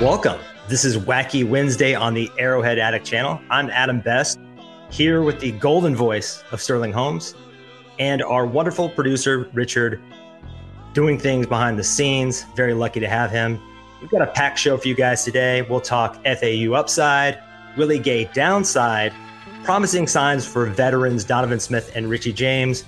Welcome. This is Wacky Wednesday on the Arrowhead Addict channel. I'm Adam Best, here with the golden voice of Sterling Holmes and our wonderful producer, Richard, doing things behind the scenes. Very lucky to have him. We've got a packed show for you guys today. We'll talk FAU upside, Willie Gay downside, promising signs for veterans Donovan Smith and Richie James,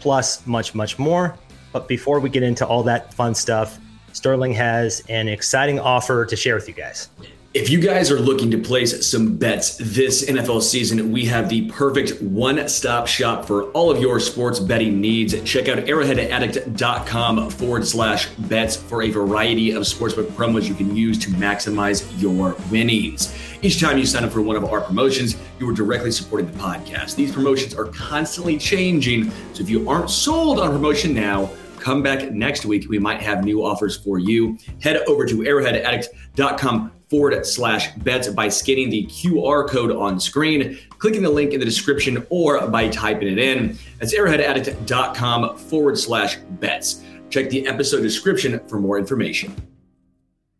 plus much, much more. But before we get into all that fun stuff, Sterling has an exciting offer to share with you guys. If you guys are looking to place some bets this NFL season, we have the perfect one stop shop for all of your sports betting needs. Check out arrowheadaddict.com forward slash bets for a variety of sportsbook promos you can use to maximize your winnings. Each time you sign up for one of our promotions, you are directly supporting the podcast. These promotions are constantly changing, so if you aren't sold on promotion now, come back next week. We might have new offers for you. Head over to arrowheadaddict.com forward slash bets by scanning the QR code on screen, clicking the link in the description, or by typing it in. That's arrowheadaddict.com forward slash bets. Check the episode description for more information.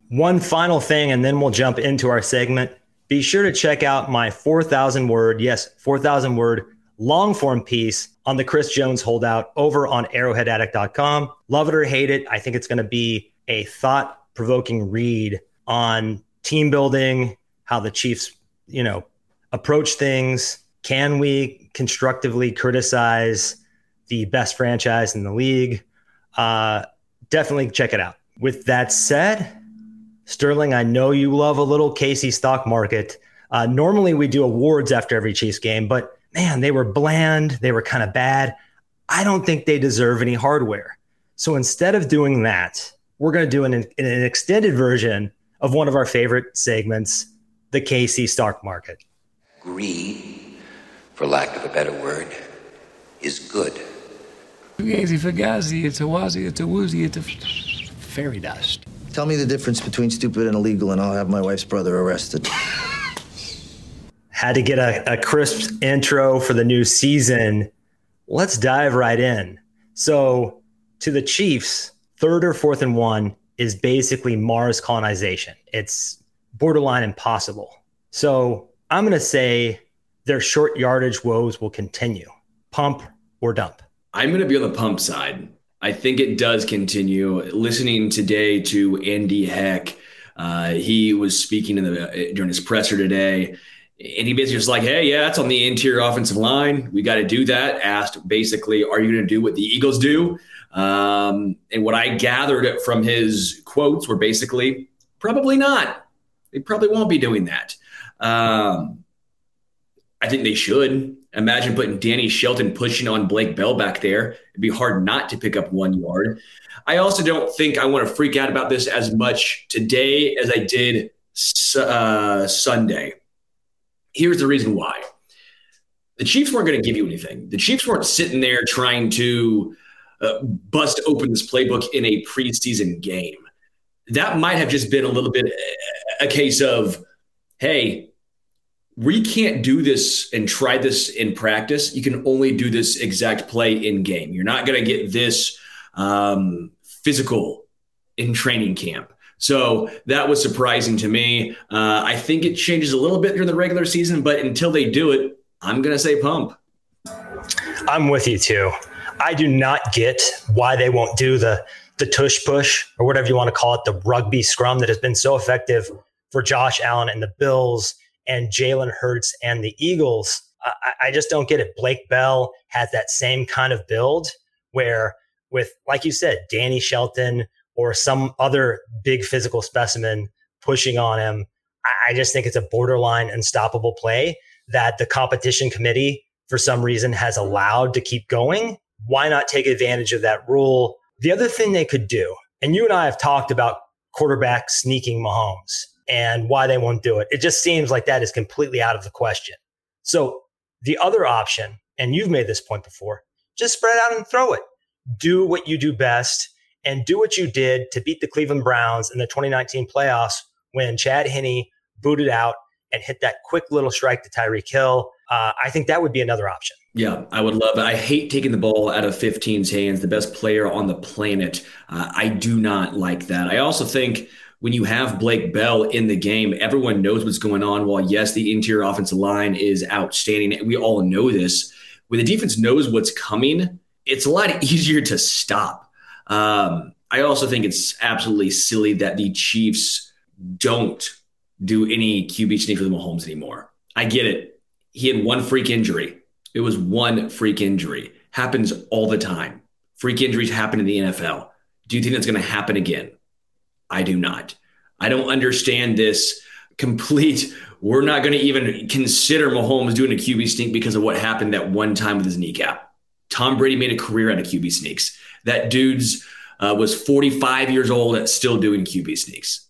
One final thing, and then we'll jump into our segment. Be sure to check out my 4,000 word, yes, 4,000 word long form piece on the Chris Jones holdout over on arrowheadaddict.com. Love it or hate it. I think it's going to be a thought provoking read on team building, how the Chiefs, you know, approach things. Can we constructively criticize the best franchise in the league? Uh, definitely check it out. With that said, Sterling, I know you love a little KC stock market. Uh, normally we do awards after every Chiefs game, but man, they were bland. They were kind of bad. I don't think they deserve any hardware. So instead of doing that, we're going to do an, an extended version of one of our favorite segments, the KC stock market. Greed, for lack of a better word, is good. Fugazi, fugazi, it's a wazi, it's a woozy, it's a fairy dust. Tell me the difference between stupid and illegal, and I'll have my wife's brother arrested. Had to get a, a crisp intro for the new season. Let's dive right in. So, to the Chiefs, third or fourth and one is basically Mars colonization. It's borderline impossible. So, I'm going to say their short yardage woes will continue. Pump or dump. I'm going to be on the pump side. I think it does continue. Listening today to Andy Heck, uh, he was speaking in the during his presser today, and he basically was like, hey, yeah, that's on the interior offensive line. We got to do that. Asked basically, are you going to do what the Eagles do? Um, and what I gathered from his quotes were basically, probably not. They probably won't be doing that. Um, I think they should. Imagine putting Danny Shelton pushing on Blake Bell back there. It'd be hard not to pick up one yard. I also don't think I want to freak out about this as much today as I did uh, Sunday Here's the reason why. The Chiefs weren't going to give you anything. The Chiefs weren't sitting there trying to uh, bust open this playbook in a preseason game. That might have just been a little bit a case of, hey, we can't do this and try this in practice. You can only do this exact play in game. You're not going to get this um, physical in training camp. So that was surprising to me. Uh, I think it changes a little bit during the regular season, but until they do it, I'm going to say pump. I'm with you too. I do not get why they won't do the the tush push or whatever you want to call it, the rugby scrum that has been so effective for Josh Allen and the Bills and Jalen Hurts and the Eagles. I, I just don't get it. Blake Bell has that same kind of build where, with like you said, Danny Shelton, or some other big physical specimen pushing on him. I just think it's a borderline unstoppable play that the competition committee, for some reason, has allowed to keep going. Why not take advantage of that rule? The other thing they could do, and you and I have talked about quarterback sneaking Mahomes and why they won't do it. It just seems like that is completely out of the question. So the other option, and you've made this point before, just spread out and throw it. Do what you do best and do what you did to beat the Cleveland Browns in the 2019 playoffs when Chad Henne booted out and hit that quick little strike to Tyreek Hill. Uh, I think that would be another option. Yeah, I would love it. I hate taking the ball out of 15's hands, the best player on the planet. Uh, I do not like that. I also think when you have Blake Bell in the game, everyone knows what's going on. While yes, the interior offensive line is outstanding, we all know this. When the defense knows what's coming, it's a lot easier to stop. Um, I also think it's absolutely silly that the Chiefs don't do any QB sneak with Mahomes anymore. I get it. He had one freak injury. It was one freak injury. Happens all the time. Freak injuries happen in the NFL. Do you think that's going to happen again? I do not. I don't understand this complete. We're not going to even consider Mahomes doing a QB sneak because of what happened that one time with his kneecap. Tom Brady made a career out of QB sneaks. That dude's uh, was 45 years old and still doing QB sneaks.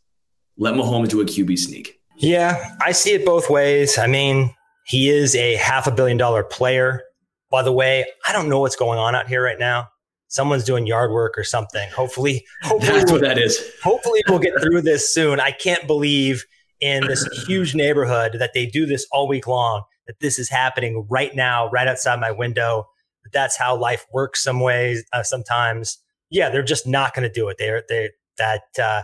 Let Mahomes do a QB sneak. Yeah, I see it both ways. I mean, he is a half a billion dollar player. By the way, I don't know what's going on out here right now someone's doing yard work or something. Hopefully, hopefully that's we'll, what that is. Hopefully, we'll get through this soon. I can't believe in this huge neighborhood that they do this all week long. That this is happening right now, right outside my window. That's how life works. Some ways, uh, sometimes, yeah, they're just not going to do it. They're they that uh,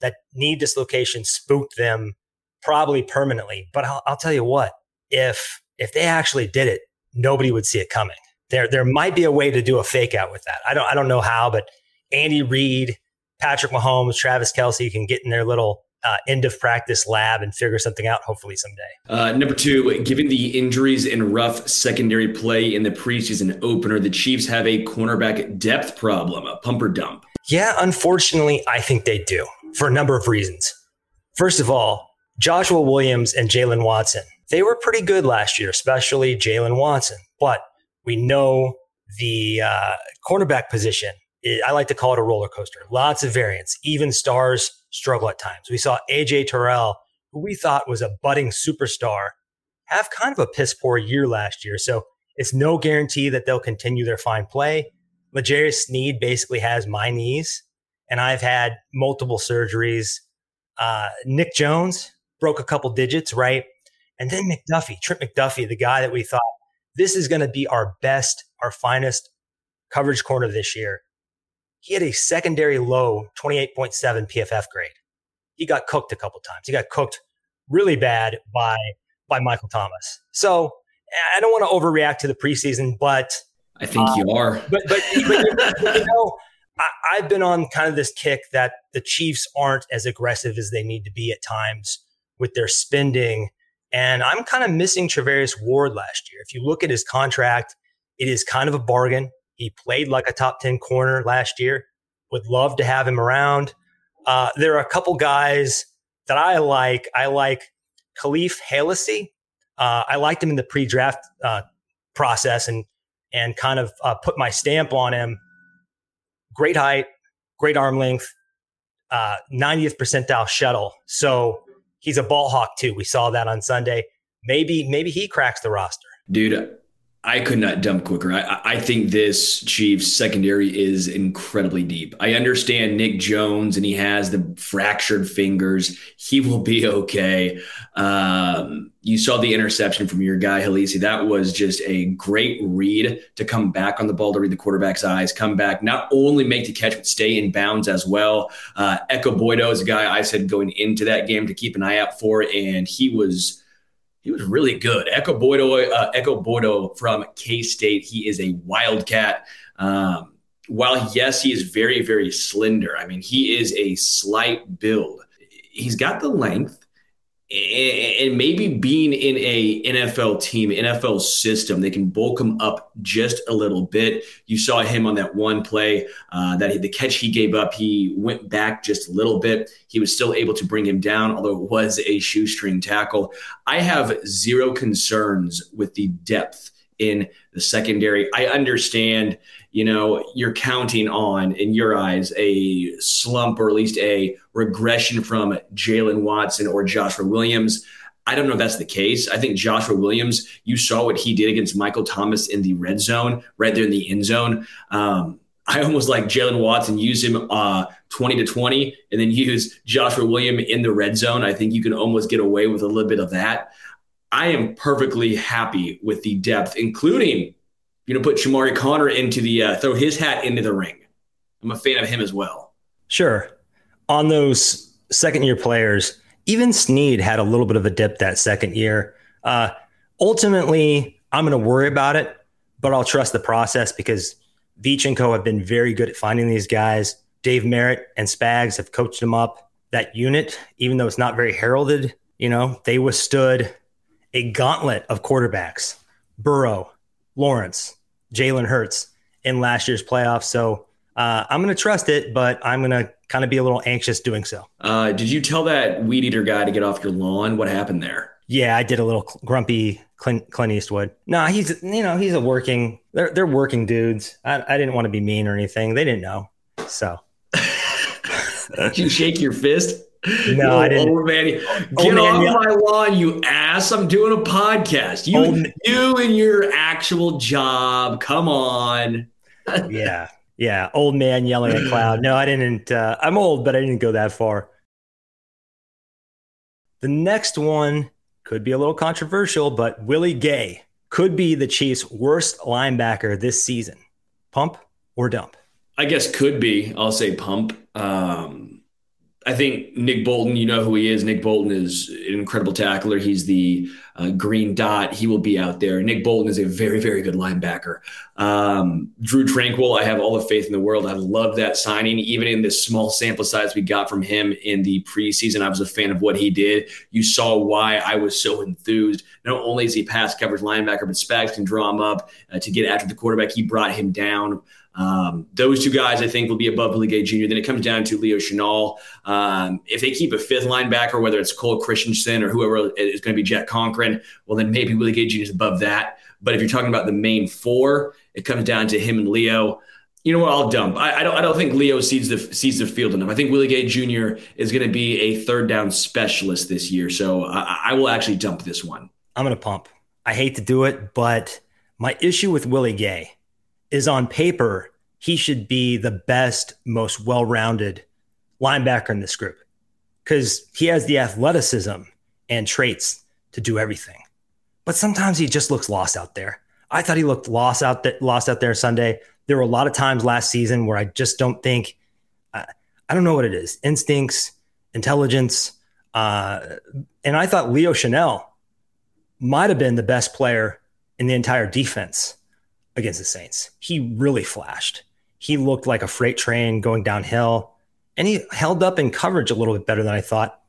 that knee dislocation spooked them probably permanently. But I'll, I'll tell you what, if if they actually did it, nobody would see it coming there there might be a way to do a fake out with that. I don't I don't know how, but Andy Reid, Patrick Mahomes, Travis Kelce can get in their little uh, end of practice lab and figure something out hopefully someday. Uh, number two, given the injuries and rough secondary play in the preseason opener, the Chiefs have a cornerback depth problem, a pumper dump. Yeah, unfortunately, I think they do for a number of reasons. First of all, Joshua Williams and Jaylen Watson, they were pretty good last year, especially Jaylen Watson. But we know the uh, cornerback position. I like to call it a roller coaster. Lots of variants. Even stars struggle at times. We saw AJ Terrell, who we thought was a budding superstar, have kind of a piss poor year last year. So it's no guarantee that they'll continue their fine play. L'Jarius Sneed basically has my knees, and I've had multiple surgeries. Uh, Nic Jones broke a couple digits, right? And then McDuffie, Trent McDuffie, the guy that we thought this is going to be our best, our finest coverage corner this year. He had a secondary low 28.7 PFF grade. He got cooked a couple times. He got cooked really bad by by Michael Thomas. So I don't want to overreact to the preseason, but I think you um, are. But but, but you know, I, I've been on kind of this kick that the Chiefs aren't as aggressive as they need to be at times with their spending and I'm kind of missing Charvarius Ward last year. If you look at his contract, it is kind of a bargain. He played like a top 10 corner last year. Would love to have him around. Uh, there are a couple guys that I like. I like Kahlef Hailassie. Uh, I liked him in the pre-draft uh, process and and kind of uh, put my stamp on him. Great height, great arm length, 90th uh, percentile shuttle. So he's a ball hawk too. We saw that on Sunday. Maybe maybe he cracks the roster. Dude, I could not dump quicker. I, I think this Chiefs secondary is incredibly deep. I understand Nic Jones and he has the fractured fingers. He will be okay. Um, you saw the interception from your guy, Hailassie. That was just a great read to come back on the ball to read the quarterback's eyes, come back, not only make the catch, but stay in bounds as well. Uh, Ekow Boye-Doe is a guy I said going into that game to keep an eye out for, and he was – he was really good. Echo Boye-Doe, uh, Ekow Boye-Doe from K State. He is a wildcat. Um, while yes, he is very very slender. I mean, he is a slight build. He's got the length and maybe being in a NFL team, NFL system, they can bulk him up just a little bit. You saw him on that one play uh, that he, the catch he gave up, he went back just a little bit. He was still able to bring him down, although it was a shoestring tackle. I have zero concerns with the depth in the secondary. I understand, you know, you're counting on, in your eyes, a slump or at least a regression from Jaylen Watson or Joshua Williams. I don't know if that's the case. I think Joshua Williams, you saw what he did against Michael Thomas in the red zone, right there in the end zone. Um, I almost like Jalen Watson, use him uh, 20 to 20, and then use Joshua Williams in the red zone. I think you can almost get away with a little bit of that. I am perfectly happy with the depth, including, you know, put Chamarri Conner into the uh, throw his hat into the ring. I'm a fan of him as well. Sure. On those second year players, even Sneed had a little bit of a dip that second year. Uh, ultimately, I'm going to worry about it, but I'll trust the process because Veach and Co have been very good at finding these guys. Dave Merritt and Spags have coached them up. That unit, even though it's not very heralded, you know, they withstood a gauntlet of quarterbacks Burrow, Lawrence, Jalen Hurts in last year's playoffs. So uh, I'm going to trust it, but I'm going to kind of be a little anxious doing so. Uh, did you tell that weed eater guy to get off your lawn? What happened there? Yeah, I did a little grumpy Clint, Clint Eastwood. No, he's you know he's a working. They're they're working dudes. I, I didn't want to be mean or anything. They didn't know. So. did you shake your fist? No, oh, I didn't. Old man, get old off man, my lawn, you ass! I'm doing a podcast. You, old, you and your actual job. Come on. yeah, yeah. Old man yelling at cloud. No, I didn't. Uh, I'm old, but I didn't go that far. The next one could be a little controversial, but Willie Gay could be the Chiefs' worst linebacker this season. Pump or dump? I guess could be. I'll say pump. Um, I think Nick Bolton, you know who he is. Nick Bolton is an incredible tackler. He's the uh, green dot. He will be out there. Nick Bolton is a very, very good linebacker. Um, Drue Tranquill, I have all the faith in the world. I love that signing. Even in this small sample size we got from him in the preseason, I was a fan of what he did. You saw why I was so enthused. Not only is he pass coverage linebacker, but Spags can draw him up uh, to get after the quarterback. He brought him down. Um, those two guys, I think, will be above Willie Gay Jr. Then it comes down to Leo Chenal. Um, if they keep a fifth linebacker, whether it's Cole Christiansen or whoever is going to be Jack Conklin, well, then maybe Willie Gay Jr. is above that. But if you're talking about the main four, it comes down to him and Leo. You know what? I'll dump. I, I don't. I don't think Leo sees the sees the field enough. I think Willie Gay Jr. is going to be a third down specialist this year. So I, I will actually dump this one. I'm going to pump. I hate to do it, but my issue with Willie Gay is on paper, he should be the best, most well rounded linebacker in this group because he has the athleticism and traits to do everything. But sometimes he just looks lost out there. I thought he looked lost out there, lost out there Sunday. There were a lot of times last season where I just don't think, uh, I don't know what it is, instincts, intelligence. Uh, and I thought Leo Chenal might have been the best player in the entire defense against the Saints. He really flashed. He looked like a freight train going downhill, and he held up in coverage a little bit better than I thought.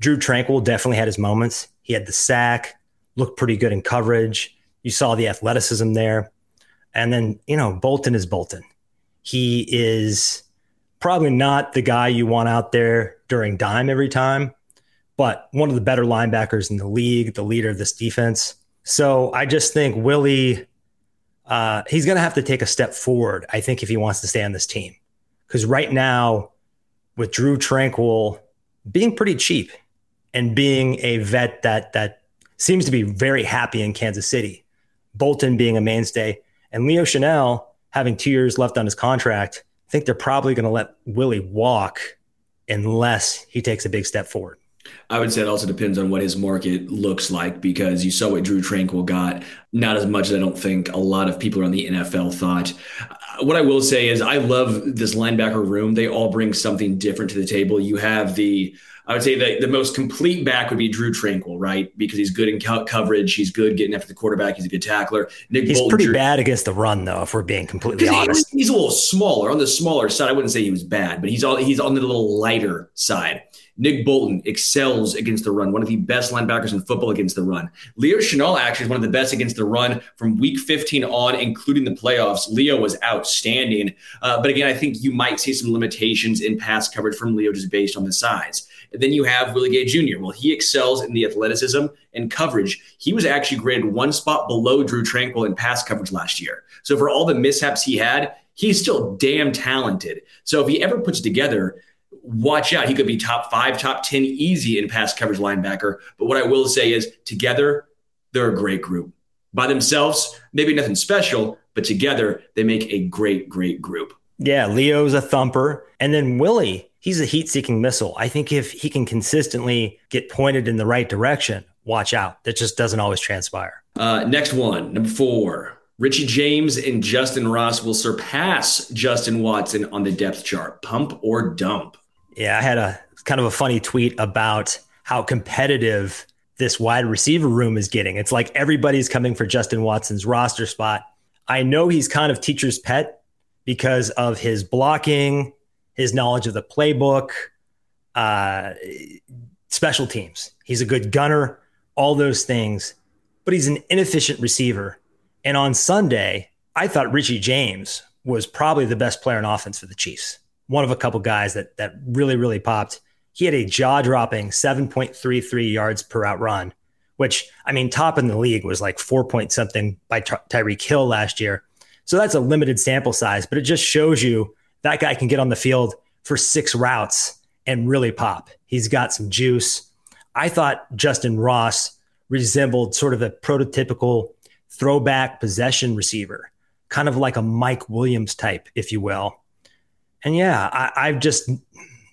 Drue Tranquill definitely had his moments. He had the sack, looked pretty good in coverage. You saw the athleticism there. And then, you know, Bolton is Bolton. He is probably not the guy you want out there during dime every time, but one of the better linebackers in the league, the leader of this defense. So I just think Willie uh, he's going to have to take a step forward, I think, if he wants to stay on this team. Because right now, with Drue Tranquill being pretty cheap and being a vet that that seems to be very happy in Kansas City, Bolton being a mainstay, and Leo Chenal having two years left on his contract, I think they're probably going to let Willie walk unless he takes a big step forward. I would say it also depends on what his market looks like because you saw what Drue Tranquill got. Not as much as I don't think a lot of people around the NFL thought. What I will say is I love this linebacker room. They all bring something different to the table. You have the I would say that the most complete back would be Drue Tranquill, right? Because he's good in co- coverage. He's good getting after the quarterback. He's a good tackler. Nick he's Bolton, pretty Drew, bad against the run, though, if we're being completely honest. He, he's a little smaller on the smaller side. I wouldn't say he was bad, but he's all he's on the little lighter side. Nick Bolton excels against the run, one of the best linebackers in football against the run. Leo Chenal actually is one of the best against the run from week 15 on, including the playoffs. Leo was outstanding. Uh, but again, I think you might see some limitations in pass coverage from Leo just based on the size. And then you have Willie Gay Jr. Well, he excels in the athleticism and coverage. He was actually graded one spot below Drue Tranquill in pass coverage last year. So for all the mishaps he had, he's still damn talented. So if he ever puts together, watch out. He could be top five, top 10 easy in pass coverage linebacker. But what I will say is together, they're a great group. By themselves, maybe nothing special, but together they make a great, great group. Yeah, Leo's a thumper. And then Willie, he's a heat seeking missile. I think if he can consistently get pointed in the right direction, watch out. That just doesn't always transpire. Uh, next one, number four. Richie James and Justin Ross will surpass Justin Watson on the depth chart. Pump or dump? Yeah, I had a kind of a funny tweet about how competitive this wide receiver room is getting. It's like everybody's coming for Justin Watson's roster spot. I know he's kind of teacher's pet because of his blocking, his knowledge of the playbook, uh, special teams. He's a good gunner, all those things, but he's an inefficient receiver. And on Sunday, I thought Richie James was probably the best player in offense for the Chiefs. One of a couple guys that that really really popped. He had a jaw dropping 7.33 yards per route run, which I mean top in the league was like 4 point something by Ty- Tyreek Hill last year. So that's a limited sample size, but it just shows you that guy can get on the field for six routes and really pop. He's got some juice. I thought Justin Ross resembled sort of a prototypical throwback possession receiver, kind of like a Mike Williams type, if you will. And yeah, I, I've just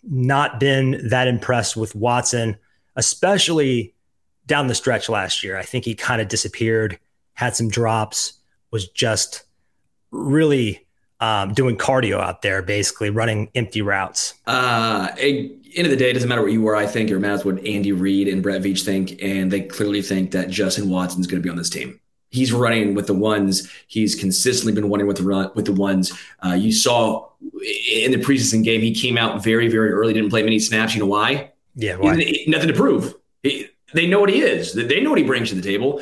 not been that impressed with Watson, especially down the stretch last year. I think he kind of disappeared, had some drops, was just really um, doing cardio out there, basically running empty routes. Uh, end of the day, it doesn't matter what you were. I think it matters what Andy Reid and Brett Veach think, and they clearly think that Justin Watson is going to be on this team. He's running with the ones. He's consistently been running with the run with the ones. Uh, you saw in the preseason game, he came out very, very early. Didn't play many snaps. You know why? Yeah, why? He, nothing to prove. He, they know what he is. They know what he brings to the table.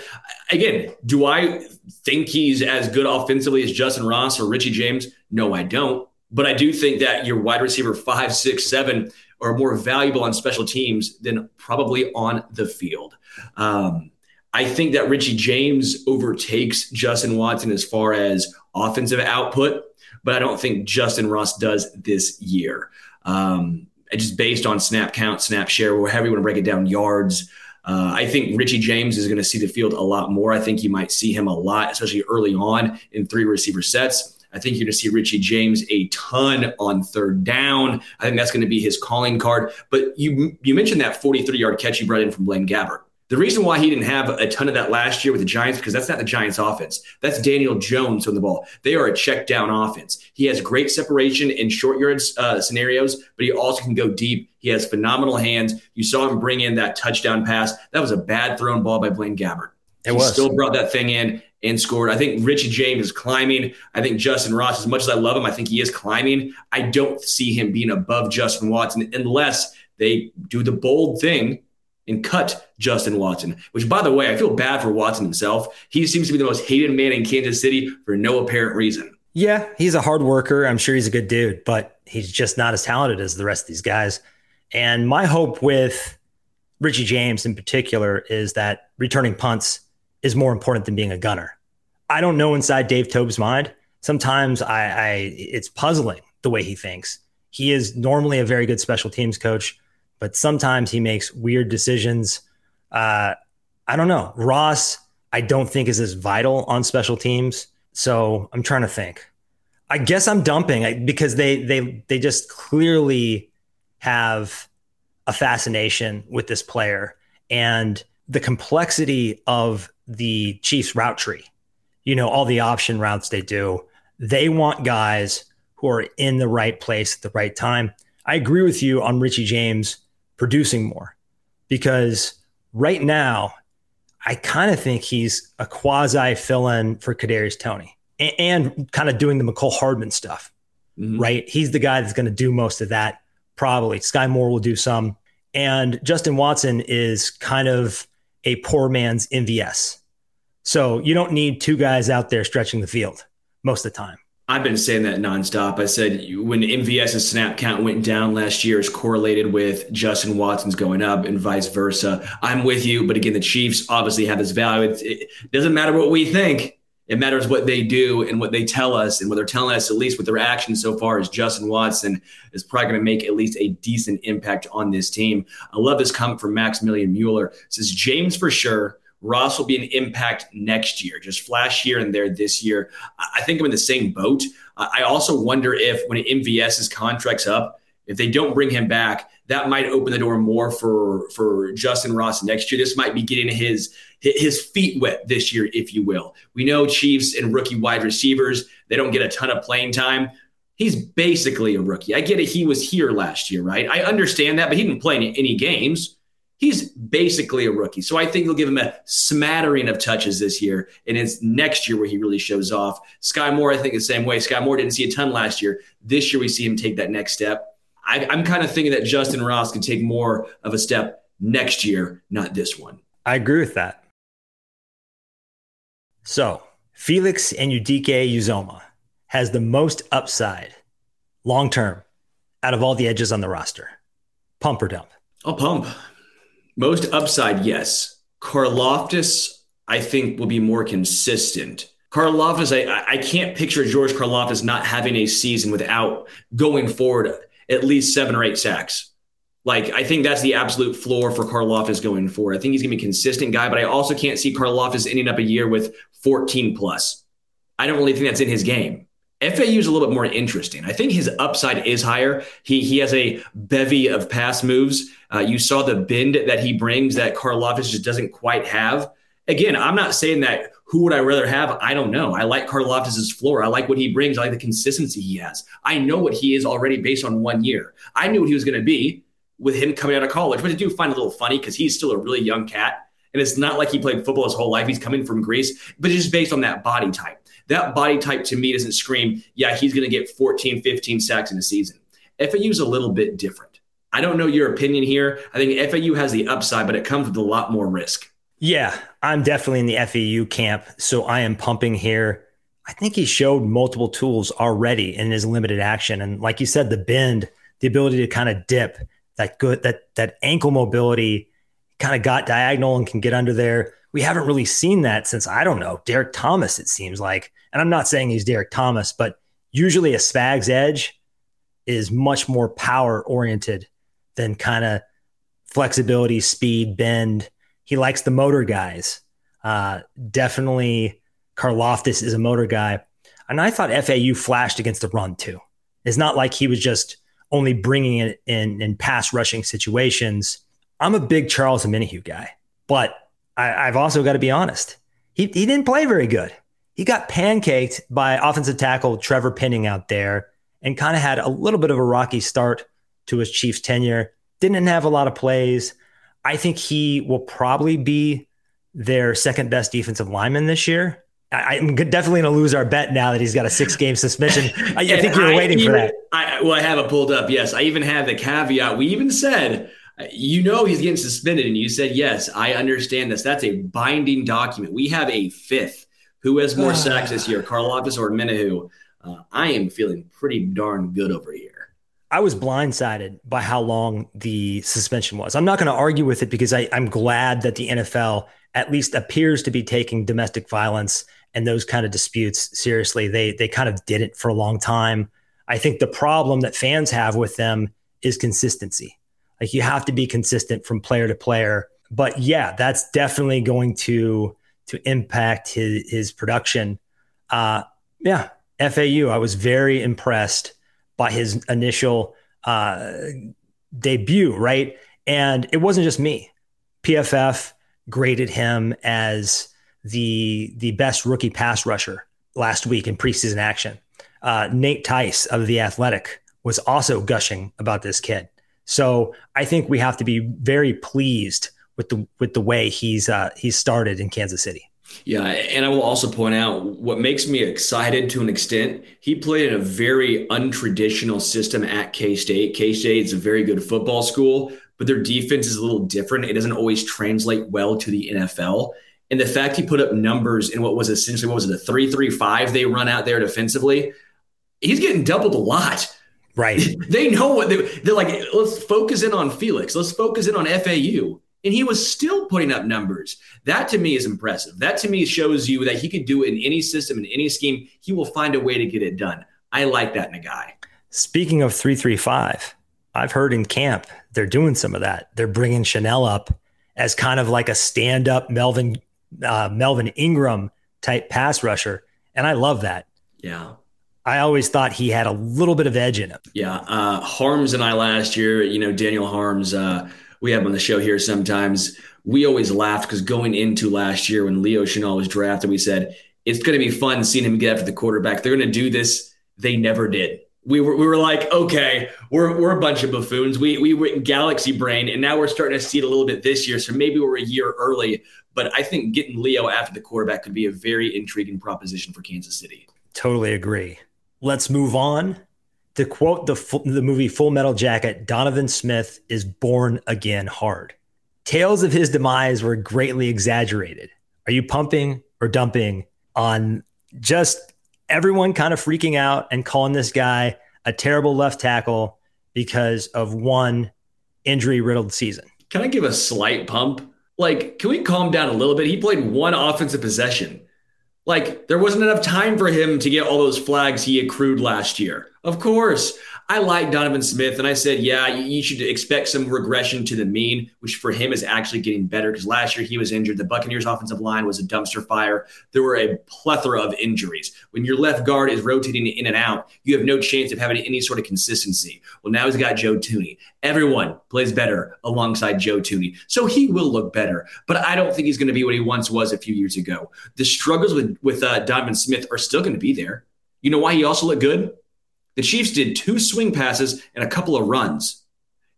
Again, do I think he's as good offensively as Justin Ross or Richie James? No, I don't. But I do think that your wide receiver five, six, seven are more valuable on special teams than probably on the field. Um, I think that Richie James overtakes Justin Watson as far as offensive output, but I don't think Justin Ross does this year. Um, just based on snap count, snap share, however you want to break it down, yards. Uh, I think Richie James is going to see the field a lot more. I think you might see him a lot, especially early on in three receiver sets. I think you're going to see Richie James a ton on third down. I think that's going to be his calling card. But you you mentioned that 43 yard catch you brought in from Blaine Gabbert. The reason why he didn't have a ton of that last year with the Giants because that's not the Giants offense. That's Daniel Jones on the ball. They are a check down offense. He has great separation in short yards uh, scenarios, but he also can go deep. He has phenomenal hands. You saw him bring in that touchdown pass. That was a bad thrown ball by Blaine Gabbert. It he was. still brought that thing in and scored. I think Richie James is climbing. I think Justin Ross, as much as I love him, I think he is climbing. I don't see him being above Justin Watson unless they do the bold thing and cut Justin Watson, which, by the way, I feel bad for Watson himself. He seems to be the most hated man in Kansas City for no apparent reason. Yeah, he's a hard worker. I'm sure he's a good dude, but he's just not as talented as the rest of these guys. And my hope with Richie James in particular is that returning punts is more important than being a gunner. I don't know inside Dave Toub's mind. Sometimes I, I it's puzzling the way he thinks. He is normally a very good special teams coach but sometimes he makes weird decisions. Uh, I don't know. Ross, I don't think is as vital on special teams. So I'm trying to think. I guess I'm dumping because they they they just clearly have a fascination with this player and the complexity of the Chiefs route tree. You know, all the option routes they do. They want guys who are in the right place at the right time. I agree with you on Richie James producing more because right now, I kind of think he's a quasi fill in for Kadarius Toney and, and, kind of doing the Mecole Hardman stuff, mm-hmm. right? He's the guy that's going to do most of that. Probably Skyy Moore will do some. And Justin Watson is kind of a poor man's MVS. So you don't need two guys out there stretching the field most of the time. I've been saying that nonstop. I said when MVS's snap count went down last year is correlated with Justin Watson's going up and vice versa. I'm with you, but again, the Chiefs obviously have this value. It, it doesn't matter what we think. It matters what they do and what they tell us, and what they're telling us, at least with their actions so far, is Justin Watson is probably going to make at least a decent impact on this team. I love this comment from Maximilian Mueller. It says James for sure, Ross will be an impact next year, just flash here and there this year. I think I'm in the same boat. I also wonder if when MVS's contract's up, if they don't bring him back, that might open the door more for for Justin Ross next year. This might be getting his his feet wet this year, if you will. We know Chiefs and rookie wide receivers they don't get a ton of playing time. he's basically a rookie. I get it. He was here last year, right? I understand that, but he didn't play any, any games. He's basically a rookie. So I think he'll give him a smattering of touches this year. And it's next year where he really shows off. Skyy Moore, I think the same way. Skyy Moore didn't see a ton last year. This year we see him take that next step. I, I'm kind of thinking that Justin Ross can take more of a step next year, not this one. I agree with that. So Felix Anudike-Uzomah has the most upside long term out of all the edges on the roster. Pump or dump? I'll pump. Most upside, yes. Karlaftis, I think, will be more consistent. Karlaftis, I, I can't picture George Karlaftis not having a season without going forward at least seven or eight sacks. Like, I think that's the absolute floor for Karlaftis going forward. I think he's going to be a consistent guy, but I also can't see Karlaftis ending up a year with 14 plus. I don't really think that's in his game. FAU is a little bit more interesting. I think his upside is higher. He he has a bevy of pass moves. Uh, you saw the bend that he brings that Karlaftis just doesn't quite have. Again, I'm not saying that who would I rather have? I don't know. I like Karlaftis' floor. I like what he brings. I like the consistency he has. I know what he is already based on one year. I knew what he was going to be with him coming out of college, but I do find a little funny because he's still a really young cat. And it's not like he played football his whole life. He's coming from Greece, but just based on that body type. That body type to me doesn't scream, yeah, he's going to get 14, 15 sacks in a season. FAU is a little bit different. I don't know your opinion here. I think FAU has the upside, but it comes with a lot more risk. Yeah, I'm definitely in the FAU camp. So I am pumping here. I think he showed multiple tools already in his limited action. And like you said, the bend, the ability to kind of dip, that good that that ankle mobility kind of got diagonal and can get under there. We haven't really seen that since I don't know Derrick Thomas. It seems like, and I'm not saying he's Derrick Thomas, but usually a Spags edge is much more power oriented than kind of flexibility, speed, bend. He likes the motor guys. Uh, definitely, Karlaftis is a motor guy, and I thought FAU flashed against the run too. It's not like he was just only bringing it in in pass rushing situations. I'm a big Charles Omenihu guy, but I, have also got to be honest. He, he didn't play very good. He got pancaked by offensive tackle Trevor Penning out there and kind of had a little bit of a rocky start to his Chiefs tenure. Didn't have a lot of plays. I think he will probably be their second best defensive lineman this year. I, am definitely going to lose our bet now that he's got a six game suspension. I, I think you're waiting even, for that. I, well, I have it pulled up. Yes. I even have the caveat. We even said, you know, he's getting suspended. And you said, yes, I understand this. That's a binding document. We have a fifth. Who has more sacks this year, Karlaftis or Menahu? Uh, I am feeling pretty darn good over here. I was blindsided by how long the suspension was. I'm not going to argue with it because I, I'm glad that the NFL at least appears to be taking domestic violence and those kind of disputes seriously. They they kind of did it for a long time. I think the problem that fans have with them is consistency. Like you have to be consistent from player to player. But yeah, that's definitely going to to impact his his production. Uh, yeah, FAU. I was very impressed by his initial uh, debut, right? And it wasn't just me. PFF graded him as the the best rookie pass rusher last week in preseason action. Uh, Nate Tice of the Athletic was also gushing about this kid. So I think we have to be very pleased with the with the way he's uh, he's started in Kansas City. Yeah, and I will also point out what makes me excited to an extent. He played in a very untraditional system at K State. K State is a very good football school, but their defense is a little different. It doesn't always translate well to the NFL. And the fact he put up numbers in what was essentially what was it a three three five they run out there defensively, he's getting doubled a lot. Right. they know what they, they're like. Let's focus in on Felix. Let's focus in on FAU. And he was still putting up numbers. That to me is impressive. That to me shows you that he could do it in any system, in any scheme. He will find a way to get it done. I like that in a guy. Speaking of 335, I've heard in camp they're doing some of that. They're bringing Chenal up as kind of like a stand up Melvin uh, Melvin Ingram type pass rusher, and I love that. Yeah. I always thought he had a little bit of edge in him. Yeah. Uh, Harms and I last year, you know, Daniel Harms, uh, we have on the show here sometimes. We always laughed because going into last year when Leo Chenal was drafted, we said, it's going to be fun seeing him get after the quarterback. They're going to do this. They never did we were we were like, okay, we're we're a bunch of buffoons. We we went galaxy brain, and now we're starting to see it a little bit this year. So maybe we're a year early. But I think getting Leo after the quarterback could be a very intriguing proposition for Kansas City. Totally agree. Let's move on. To quote the the movie Full Metal Jacket, Donovan Smith is born again hard. Tales of his demise were greatly exaggerated. Are you pumping or dumping on just everyone kind of freaking out and calling this guy a terrible left tackle because of one injury riddled season. Can I give a slight pump? Like, can we calm down a little bit? He played one offensive possession. Like, there wasn't enough time for him to get all those flags he accrued last year. Of course, I like Donovan Smith, and I said, yeah, you should expect some regression to the mean, which for him is actually getting better because last year he was injured. The Buccaneers' offensive line was a dumpster fire. There were a plethora of injuries. When your left guard is rotating in and out, you have no chance of having any sort of consistency. Well, now he's got Joe Thuney. Everyone plays better alongside Joe Thuney, so he will look better. But I don't think he's going to be what he once was a few years ago. The struggles with with uh, Donovan Smith are still going to be there. You know why he also looked good? The Chiefs did two swing passes and a couple of runs.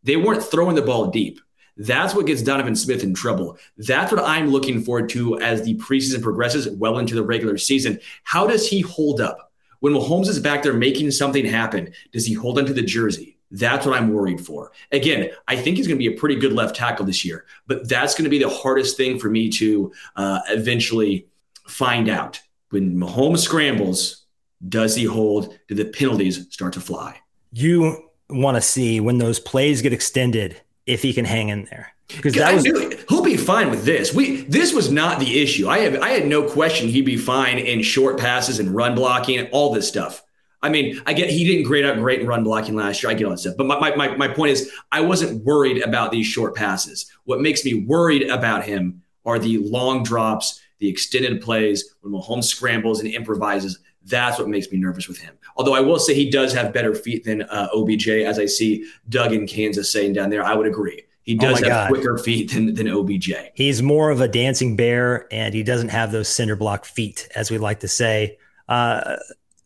They weren't throwing the ball deep. That's what gets Donovan Smith in trouble. That's what I'm looking forward to as the preseason progresses well into the regular season. How does he hold up? When Mahomes is back there making something happen, does he hold onto the jersey? That's what I'm worried for. Again, I think he's going to be a pretty good left tackle this year, but that's going to be the hardest thing for me to uh, eventually find out. When Mahomes scrambles, does he hold? Do the penalties start to fly? You want to see when those plays get extended if he can hang in there. Because that was he'll be fine with this. We this was not the issue. I have I had no question he'd be fine in short passes and run blocking, and all this stuff. I mean, I get he didn't grade out great in run blocking last year. I get all that stuff. But my, my, my point is I wasn't worried about these short passes. What makes me worried about him are the long drops, the extended plays when Mahomes scrambles and improvises. That's what makes me nervous with him. Although I will say he does have better feet than uh, OBJ, as I see Doug in Kansas saying down there. I would agree. He oh does oh have God. quicker feet than, than OBJ. He's more of a dancing bear, and he doesn't have those cinder block feet, as we like to say. Uh,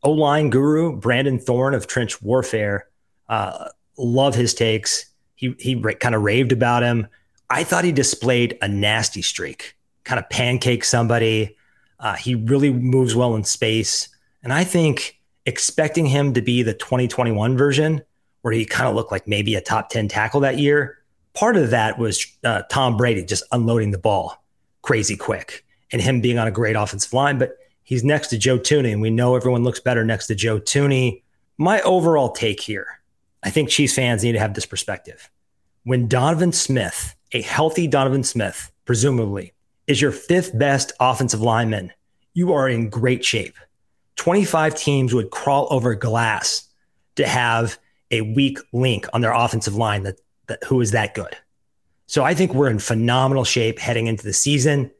o line guru Brandon Thorn of Trench Warfare, uh, love his takes. He he kind of raved about him. I thought he displayed a nasty streak, kind of pancake somebody. Uh, he really moves well in space. And I think expecting him to be the 2021 version, where he kind of looked like maybe a top 10 tackle that year, part of that was uh, Tom Brady just unloading the ball crazy quick and him being on a great offensive line. But he's next to Joe Thuney, and we know everyone looks better next to Joe Thuney. My overall take here, I think Chiefs fans need to have this perspective. When Donovan Smith, a healthy Donovan Smith, presumably, is your fifth best offensive lineman, you are in great shape. 25 teams would crawl over glass to have a weak link on their offensive line that, that who is that good. So I think we're in phenomenal shape heading into the season.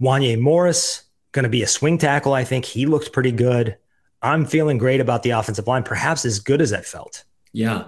Wanya Morris going to be a swing tackle. I think he looks pretty good. I'm feeling great about the offensive line, perhaps as good as I felt. Yeah.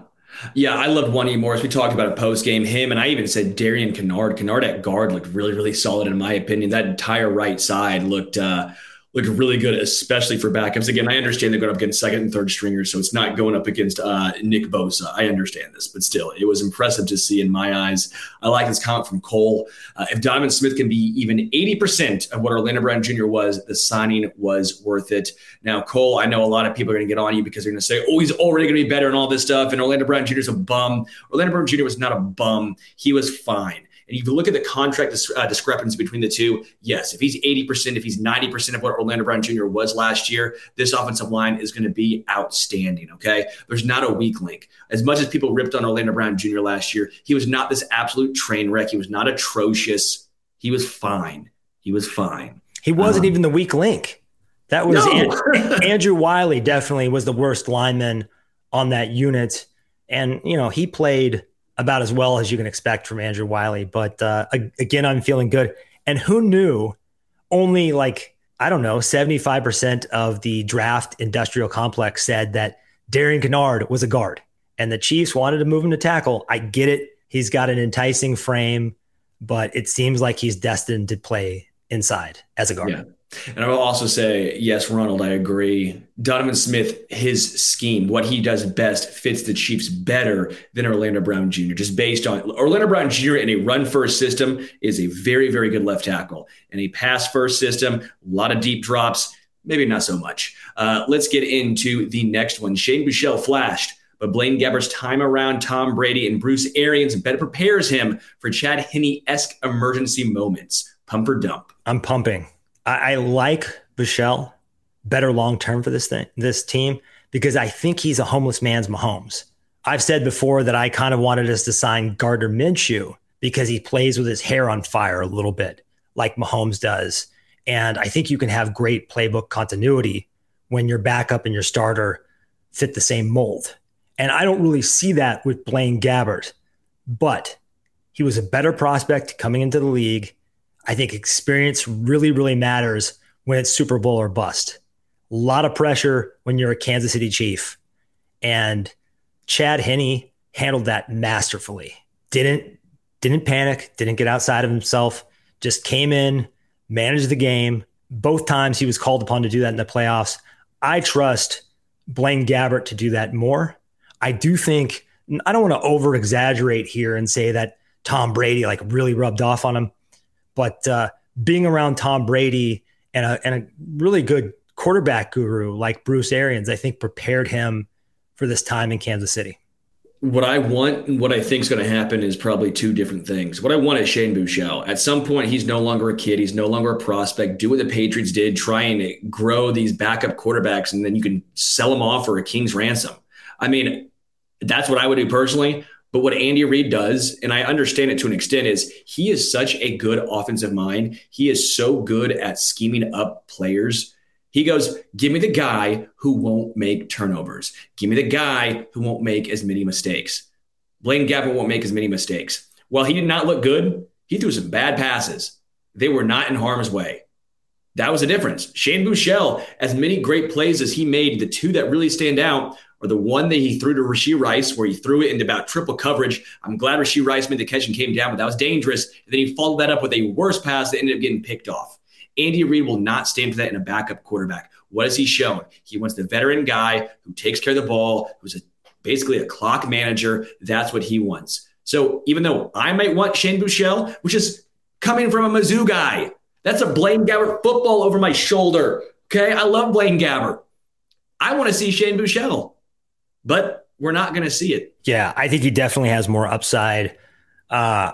Yeah, I loved Wanya Morris. We talked about a post game, him, and I even said Darian Kinnard. Kinnard at guard looked really, really solid in my opinion. That entire right side looked uh, looked really good, especially for backups. Again, I understand they're going up against second and third stringers, so it's not going up against uh, Nick Bosa. I understand this, but still, it was impressive to see in my eyes. I like this comment from Cole. Uh, if Donovan Smith can be even 80% of what Orlando Brown Jr. was, the signing was worth it. Now, Cole, I know a lot of people are going to get on you because they're going to say, oh, he's already going to be better and all this stuff, and Orlando Brown Jr. is a bum. Orlando Brown Jr. was not a bum. He was fine. And if you look at the contract uh, discrepancy between the two, yes, if he's 80%, if he's 90% of what Orlando Brown Jr. was last year, this offensive line is going to be outstanding. Okay. There's not a weak link. As much as people ripped on Orlando Brown Jr. last year, he was not this absolute train wreck. He was not atrocious. He was fine. He was fine. He wasn't um, even the weak link. That was no. Andrew, Andrew Wylie, definitely was the worst lineman on that unit. And, you know, he played about as well as you can expect from Andrew Wylie. But uh, again, I'm feeling good. And who knew only like, I don't know, 75% of the draft industrial complex said that Darian Kinnard was a guard and the Chiefs wanted to move him to tackle. I get it. He's got an enticing frame, but it seems like he's destined to play inside as a guard. Yeah. And I will also say, yes, Ronald, I agree. Donovan Smith, his scheme, what he does best, fits the Chiefs better than Orlando Brown Jr., just based on Orlando Brown Jr. in a run first system is a very, very good left tackle. In a pass first system, a lot of deep drops, maybe not so much. Uh, let's get into the next one. Shane Buechele flashed, but Blaine Gabbert's time around Tom Brady and Bruce Arians better prepares him for Chad Henne esque emergency moments. Pump or dump? I'm pumping. I, I like Buechele better long term for this thing, this team, because I think he's a homeless man's Mahomes. I've said before that I kind of wanted us to sign Gardner Minshew because he plays with his hair on fire a little bit, like Mahomes does. And I think you can have great playbook continuity when your backup and your starter fit the same mold. And I don't really see that with Blaine Gabbert, but he was a better prospect coming into the league. I think experience really, really matters when it's Super Bowl or bust. A lot of pressure when you're a Kansas City Chief. And Chad Henne handled that masterfully. Didn't didn't panic, didn't get outside of himself, just came in, managed the game. Both times he was called upon to do that in the playoffs. I trust Blaine Gabbert to do that more. I do think I don't want to over exaggerate here and say that Tom Brady like really rubbed off on him. But uh, being around Tom Brady and a, and a really good quarterback guru like Bruce Arians, I think prepared him for this time in Kansas City. What I want and what I think is going to happen is probably two different things. What I want is Shane Buechele. At some point, he's no longer a kid. He's no longer a prospect. Do what the Patriots did, try and grow these backup quarterbacks, and then you can sell them off for a king's ransom. I mean, that's what I would do personally. But what Andy Reid does, and I understand it to an extent, is he is such a good offensive mind. He is so good at scheming up players. He goes, Give me the guy who won't make turnovers. Give me the guy who won't make as many mistakes. Blaine Gabbert won't make as many mistakes. While he did not look good, he threw some bad passes. They were not in harm's way. That was the difference. Shane Buechele, as many great plays as he made, the two that really stand out or the one that he threw to Rashee Rice, where he threw it into about triple coverage. I'm glad Rashee Rice made the catch and came down, but that was dangerous. And then he followed that up with a worse pass that ended up getting picked off. Andy Reid will not stand for that in a backup quarterback. What has he shown? He wants the veteran guy who takes care of the ball, who's a, basically a clock manager. That's what he wants. So even though I might want Shane Buechele, which is coming from a Mizzou guy, that's a Blaine Gabbert football over my shoulder. Okay, I love Blaine Gabbert. I want to see Shane Buechele but we're not going to see it. Yeah, I think he definitely has more upside. Uh,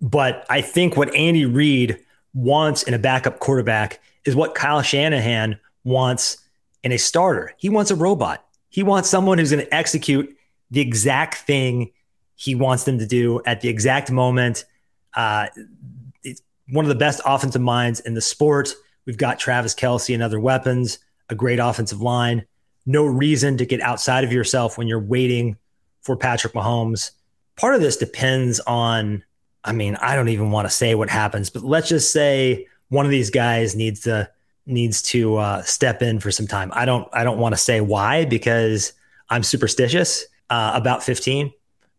but I think what Andy Reid wants in a backup quarterback is what Kyle Shanahan wants in a starter. He wants a robot. He wants someone who's going to execute the exact thing he wants them to do at the exact moment. Uh, one of the best offensive minds in the sport. We've got Travis Kelce and other weapons, a great offensive line no reason to get outside of yourself when you're waiting for Patrick Mahomes. Part of this depends on, I mean, I don't even want to say what happens, but let's just say one of these guys needs to needs to uh, step in for some time. I don't I don't want to say why because I'm superstitious uh, about 15,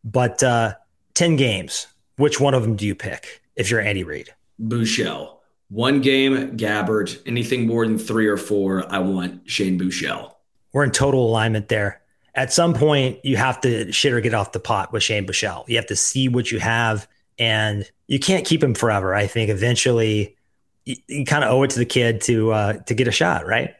but uh, 10 games. Which one of them do you pick if you're Andy Reid? Buechele. One game, Gabbert. Anything more than three or four, I want Shane Buechele we're in total alignment there. At some point, you have to shit or get off the pot with Shane Buechele. You have to see what you have, and you can't keep him forever. I think eventually you, you kind of owe it to the kid to uh, to get a shot, right?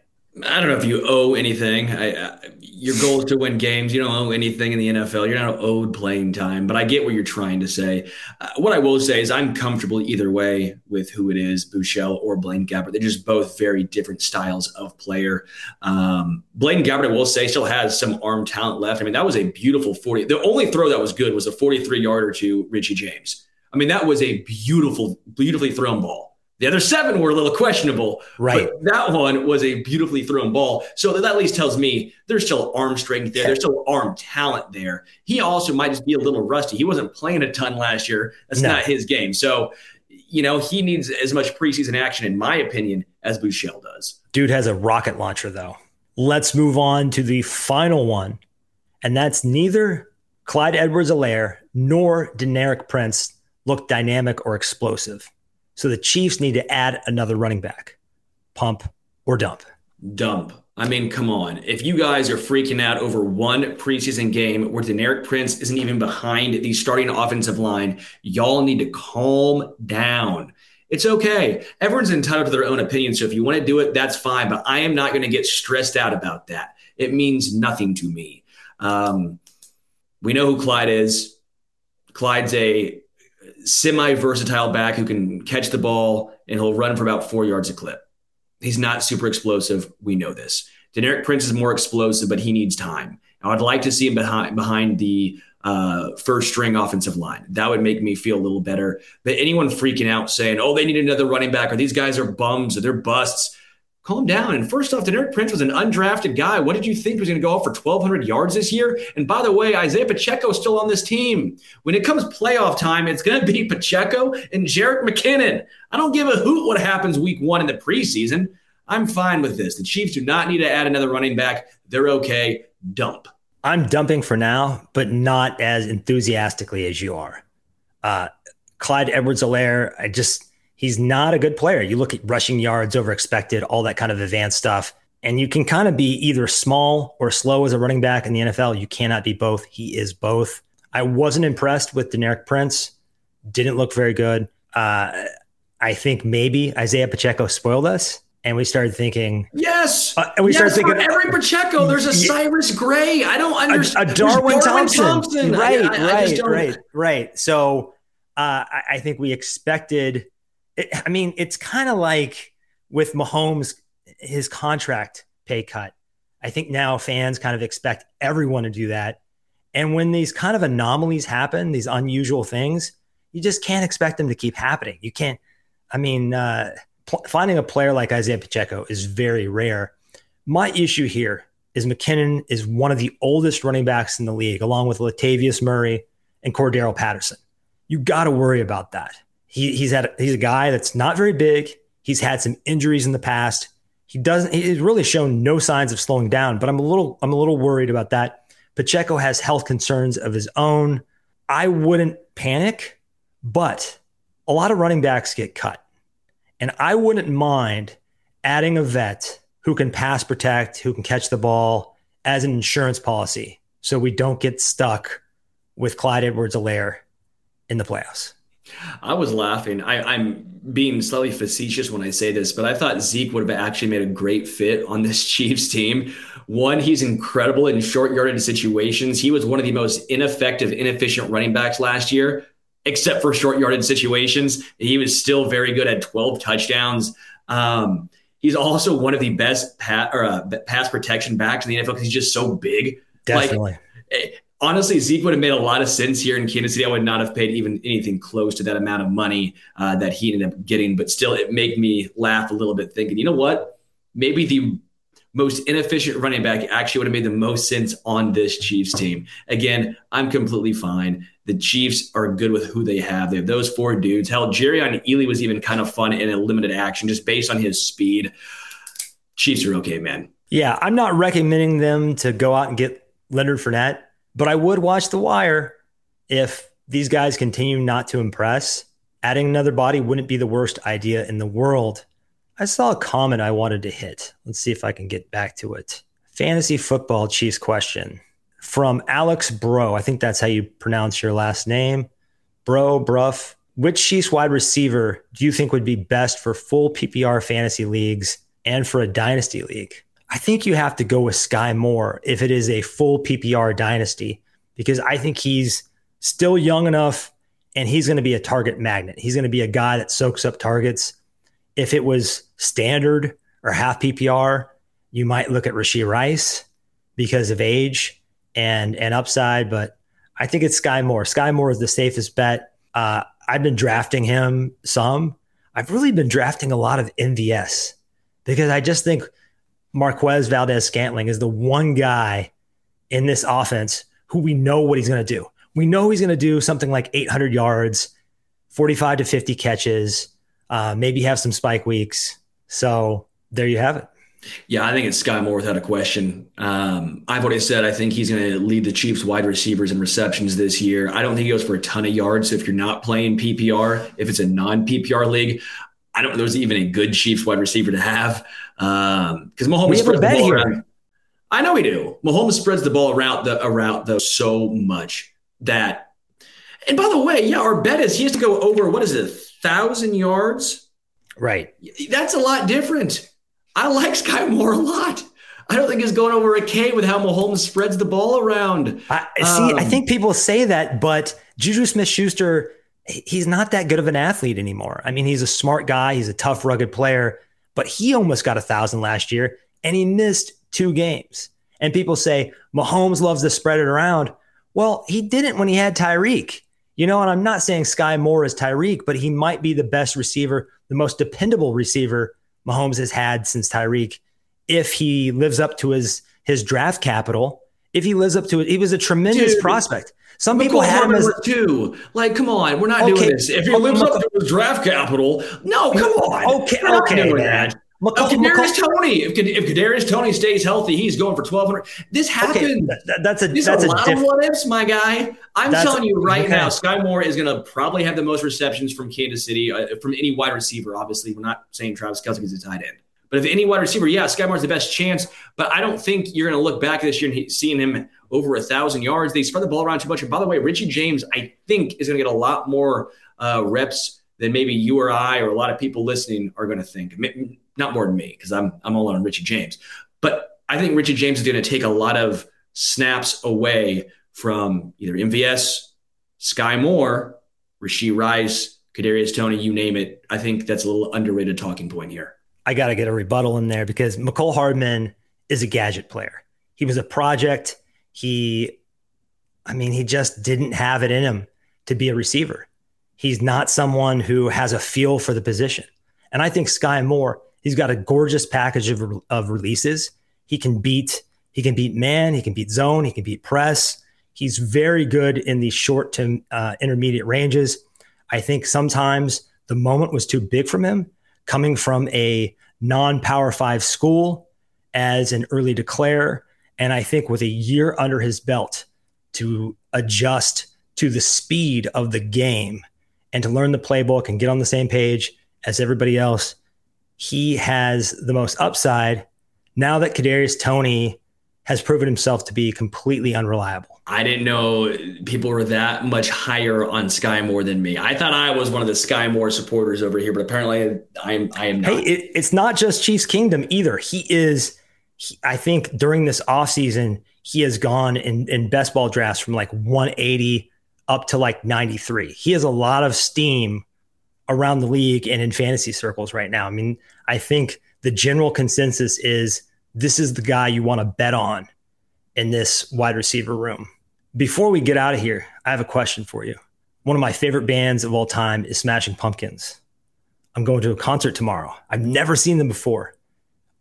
I don't know if you owe anything. I, I, your goal is to win games. You don't owe anything in the NFL. You're not owed playing time, but I get what you're trying to say. Uh, what I will say is I'm comfortable either way with who it is, Buechele or Blaine Gabbert. They're just both very different styles of player. Um, Blaine Gabbert, I will say, still has some arm talent left. I mean, that was a beautiful 40. The only throw that was good was a 43 yarder to Richie James. I mean, that was a beautiful, beautifully thrown ball. The other seven were a little questionable. Right. that one was a beautifully thrown ball. So that at least tells me there's still arm strength there. There's still arm talent there. He also might just be a little rusty. He wasn't playing a ton last year. That's no. not his game. So, you know, he needs as much preseason action, in my opinion, as Buechele does. Dude has a rocket launcher, though. Let's move on to the final one. And that's neither Clyde Edwards Helaire nor Deneric Prince look dynamic or explosive. So the Chiefs need to add another running back. pump, or dump? Dump. I mean, come on. If you guys are freaking out over one preseason game where Deneric Prince isn't even behind the starting offensive line, y'all need to calm down. It's okay. Everyone's entitled to their own opinion. So if you want to do it, that's fine. But I am not going to get stressed out about that. It means nothing to me. Um, we know who Clyde is. Clyde's a semi versatile back who can catch the ball and he'll run for about four yards a clip. He's not super explosive. We know this. Deneric Prince is more explosive, but he needs time. Now, I'd like to see him behind behind the uh, first string offensive line. That would make me feel a little better. But anyone freaking out saying, "Oh, they need another running back," or "These guys are bums," or "They're busts," calm down. And first off, Deneric Prince was an undrafted guy. What did you think was going to go off for 1,200 yards this year? And by the way, Isaiah Pacheco is still on this team. When it comes playoff time, it's going to be Pacheco and Jerick McKinnon. I don't give a hoot what happens week one in the preseason. I'm fine with this. The Chiefs do not need to add another running back. They're okay. Dump. I'm dumping for now, but not as enthusiastically as you are. Uh, Clyde Edwards Helaire, I just he's not a good player. You look at rushing yards over expected, all that kind of advanced stuff. And you can kind of be either small or slow as a running back in the NFL. You cannot be both. He is both. I wasn't impressed with Deneric Prince. Didn't look very good. Uh, I think maybe Isaiah Pacheco spoiled us. And we started thinking, yes, uh, and we yes, started thinking, every Pacheco, there's a Cyrus Gray. I don't understand. A, a Darwin, Darwin Thompson. Thompson. right, I, I, right, I right, right. So uh, I, I think we expected it, I mean, it's kind of like with Mahomes, his contract pay cut. I think now fans kind of expect everyone to do that. And when these kind of anomalies happen, these unusual things, you just can't expect them to keep happening. You can't, I mean, uh, pl- finding a player like Isaiah Pacheco is very rare. My issue here is McKinnon is one of the oldest running backs in the league, along with Latavius Murray and Cordarrelle Patterson. You got to worry about that. He, he's had he's a guy that's not very big. He's had some injuries in the past. He doesn't. He's really shown no signs of slowing down. But I'm a little I'm a little worried about that. Pacheco has health concerns of his own. I wouldn't panic, but a lot of running backs get cut, and I wouldn't mind adding a vet who can pass protect, who can catch the ball as an insurance policy, so we don't get stuck with Clyde Edwards-Helaire in the playoffs. I was laughing. I, am being slightly facetious when I say this, but I thought Zeke would have actually made a great fit on this Chiefs team. One, he's incredible in short yardage situations. He was one of the most ineffective, inefficient running backs last year, except for short yardage situations. He was still very good at 12 touchdowns. Um, he's also one of the best or, uh, pass protection backs in the NFL because he's just so big. Definitely. Like, honestly, Zeke would have made a lot of sense here in Kansas City. I would not have paid even anything close to that amount of money uh, that he ended up getting, but still, it made me laugh a little bit, thinking, you know what? Maybe the most inefficient running back actually would have made the most sense on this Chiefs team. Again, I'm completely fine. The Chiefs are good with who they have. They have those four dudes. Hell, Jerrion Ealy was even kind of fun in a limited action just based on his speed. Chiefs are okay, man. Yeah, I'm not recommending them to go out and get Leonard Fournette but I would watch The Wire if these guys continue not to impress. Adding another body wouldn't be the worst idea in the world. I saw a comment I wanted to hit. Let's see if I can get back to it. Fantasy football Chiefs question from Alex Bro. I think that's how you pronounce your last name. Bro, Bruff. Which Chiefs wide receiver do you think would be best for full PPR fantasy leagues and for a dynasty league? I think you have to go with Skyy Moore if it is a full PPR dynasty, because I think he's still young enough and he's going to be a target magnet. He's going to be a guy that soaks up targets. If it was standard or half PPR, you might look at Rashee Rice because of age and and upside, but I think it's Skyy Moore. Skyy Moore is the safest bet. Uh, I've been drafting him some. I've really been drafting a lot of MVS because I just think Marquez Valdes-Scantling is the one guy in this offense who we know what he's going to do. We know he's going to do something like 800 yards, 45 to 50 catches, uh, maybe have some spike weeks. So there you have it. Yeah, I think it's Skyy Moore without a question. Um, I've already said I think he's going to lead the Chiefs wide receivers in receptions this year. I don't think he goes for a ton of yards. So if you're not playing PPR, if it's a non PPR league, I don't know there's even a good Chiefs wide receiver to have. Um, because Mahomes we have a bet here. Around. I know we do. Mahomes spreads the ball around the around though so much that and by the way, yeah, our bet is he has to go over what is it, thousand yards? Right. That's a lot different. I like Skyy Moore a lot. I don't think he's going over a K with how Mahomes spreads the ball around. I see. Um, I think people say that, but Juju Smith Schuster, he's not that good of an athlete anymore. I mean, he's a smart guy, he's a tough, rugged player, but he almost got a thousand last year and he missed two games. And people say Mahomes loves to spread it around. Well, he didn't when he had Tyreek. You know, and I'm not saying Skyy Moore is Tyreek, but he might be the best receiver, the most dependable receiver Mahomes has had since Tyreek. If he lives up to his his draft capital, if he lives up to it, he was a tremendous Dude, prospect. Some people had him as two. Like, come on, we're not okay. doing this. If he lives up to his draft capital, no, come on. Okay, okay, man. McCall, if Kadarius Toney, if, if Kadarius Toney stays healthy, he's going for twelve hundred. This happened. Okay, that, that's a These that's a, a lot diff- of what ifs, my guy. I'm telling you right okay. now, Skyy Moore is going to probably have the most receptions from Kansas City uh, from any wide receiver. Obviously, we're not saying Travis Kelce is a tight end, but if any wide receiver, yeah, Skyy Moore's the best chance. But I don't think you're going to look back this year and seeing him over a thousand yards. They spread the ball around too much. And by the way, Richie James, I think, is going to get a lot more uh, reps than maybe you or I or a lot of people listening are going to think not more than me because I'm I'm all on Richie James. But I think Richie James is going to take a lot of snaps away from either MVS, Skyy Moore, Rashee Rice, Kadarius Toney, you name it. I think that's a little underrated talking point here. I got to get a rebuttal in there because Mecole Hardman is a gadget player. He was a project. He, I mean, he just didn't have it in him to be a receiver. He's not someone who has a feel for the position. And I think Skyy Moore He's got a gorgeous package of, of releases. He can beat he can beat man, he can beat zone, he can beat press. He's very good in the short to uh, intermediate ranges. I think sometimes the moment was too big from him, coming from a non-power five school as an early declare, and I think with a year under his belt to adjust to the speed of the game and to learn the playbook and get on the same page as everybody else he has the most upside. Now that Kadarius Toney has proven himself to be completely unreliable. I didn't know people were that much higher on Skyy Moore than me. I thought I was one of the Skyy Moore supporters over here, but apparently I am. I am not. Hey, it, it's not just Chiefs Kingdom either. He is. He, I think during this offseason, he has gone in, in best ball drafts from like 180 up to like 93. He has a lot of steam around the league and in fantasy circles right now. I mean, I think the general consensus is this is the guy you want to bet on in this wide receiver room. Before we get out of here, I have a question for you. One of my favorite bands of all time is Smashing Pumpkins. I'm going to a concert tomorrow. I've never seen them before.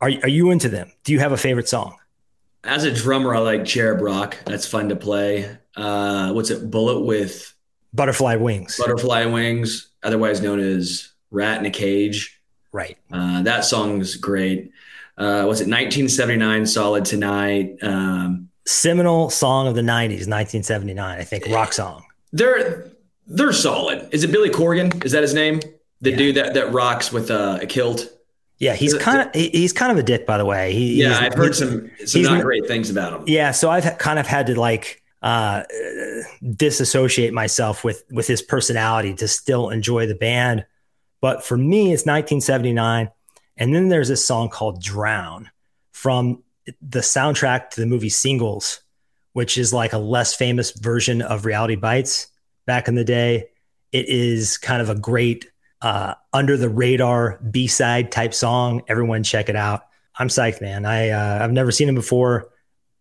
Are, are you into them? Do you have a favorite song? As a drummer, I like Cherub Rock. That's fun to play. Uh, what's it? Bullet with Butterfly Wings. Butterfly Wings otherwise known as Rat in a Cage. Right. Uh, that song's great. Uh, was it 1979 Solid Tonight? Um, Seminal song of the 90s, 1979, I think, rock song. They're they're solid. Is it Billy Corgan? Is that his name? The yeah. dude that that rocks with uh, a kilt. Yeah, he's kind of he's kind of a dick, by the way. He, yeah, I've heard some some not great things about him. Yeah, so I've kind of had to like uh, disassociate myself with with his personality to still enjoy the band. But for me, it's 1979, and then there's this song called "Drown" from the soundtrack to the movie Singles, which is like a less famous version of Reality Bites back in the day. It is kind of a great uh, under the radar B side type song. Everyone check it out. I'm psyched, man. I uh, I've never seen him before.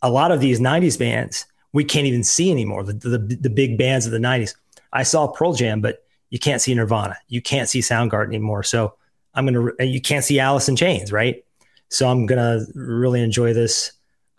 A lot of these '90s bands we can't even see anymore. The, the, the big bands of the 90s. I saw Pearl Jam, but you can't see Nirvana. You can't see Soundgarden anymore. So I'm going to, you can't see Alice in Chains, right? So I'm going to really enjoy this.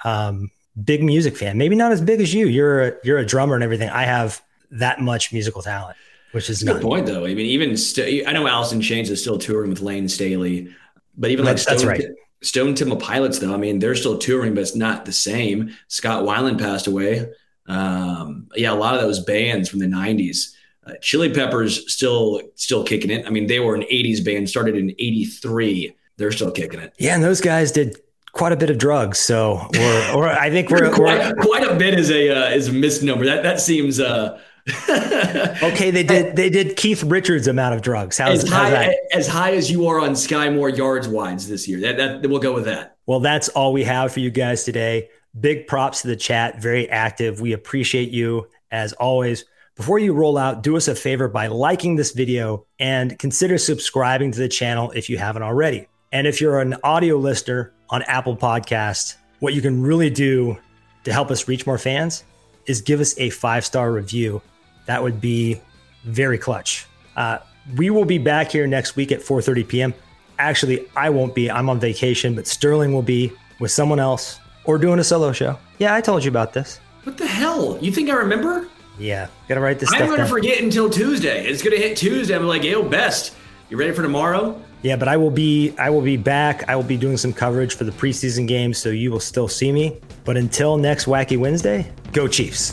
Um, big music fan, maybe not as big as you. You're a, you're a drummer and everything. I have that much musical talent, which is good point though. I mean, even st- I know Alice in Chains is still touring with Layne Staley, but even like Stone, that's right. Stone Temple Pilots, though, I mean, they're still touring, but it's not the same. Scott Weiland passed away. Um, yeah, a lot of those bands from the '90s Uh, Chili Peppers still still kicking it. I mean, they were an '80s band, started in '83. They're still kicking it. Yeah, and those guys did quite a bit of drugs. So, or, or I think we're quite, quite, a bit is a uh, is a misnomer. That that seems. Uh, okay, they did they did Keith Richards amount of drugs. How's, as, how's high, as high as you are on Skyy Moore yards wides this year. That, that we'll go with that. Well, that's all we have for you guys today. Big props to the chat, very active. We appreciate you as always. Before you roll out, do us a favor by liking this video and consider subscribing to the channel if you haven't already. And if you're an audio listener on Apple Podcast, what you can really do to help us reach more fans is give us a five star review. That would be very clutch. Uh, we will be back here next week at 4:30 p.m. Actually, I won't be. I'm on vacation, but Sterling will be with someone else or doing a solo show. Yeah, I told you about this. What the hell? You think I remember? Yeah, gotta write this. Down. I'm gonna down. forget until Tuesday. It's gonna hit Tuesday. I'm like, yo, best. You ready for tomorrow? Yeah, but I will be I will be back. I will be doing some coverage for the preseason games, so you will still see me. But until next Wacky Wednesday, go Chiefs.